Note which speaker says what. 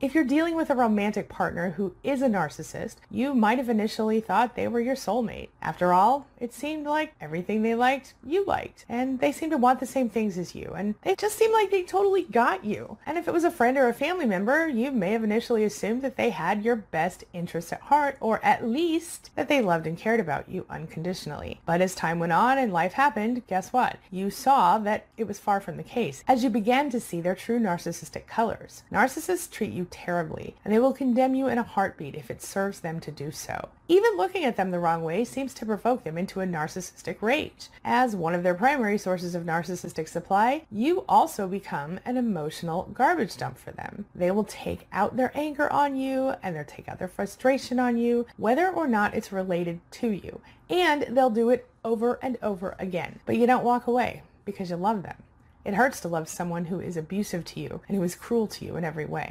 Speaker 1: If you're dealing with a romantic partner who is a narcissist, you might have initially thought they were your soulmate. After all, it seemed like everything they liked, you liked. And they seemed to want the same things as you. And they just seemed like they totally got you. And if it was a friend or a family member, you may have initially assumed that they had your best interests at heart, or at least that they loved and cared about you unconditionally. But as time went on and life happened, guess what? You saw that it was far from the case as you began to see their true narcissistic colors. Narcissists treat you terribly, and they will condemn you in a heartbeat if it serves them to do so. Even looking at them the wrong way seems to provoke them into a narcissistic rage. As one of their primary sources of narcissistic supply, you also become an emotional garbage dump for them. They will take out their anger on you and they'll take out their frustration on you, whether or not it's related to you. And they'll do it over and over again. But you don't walk away because you love them. It hurts to love someone who is abusive to you and who is cruel to you in every way.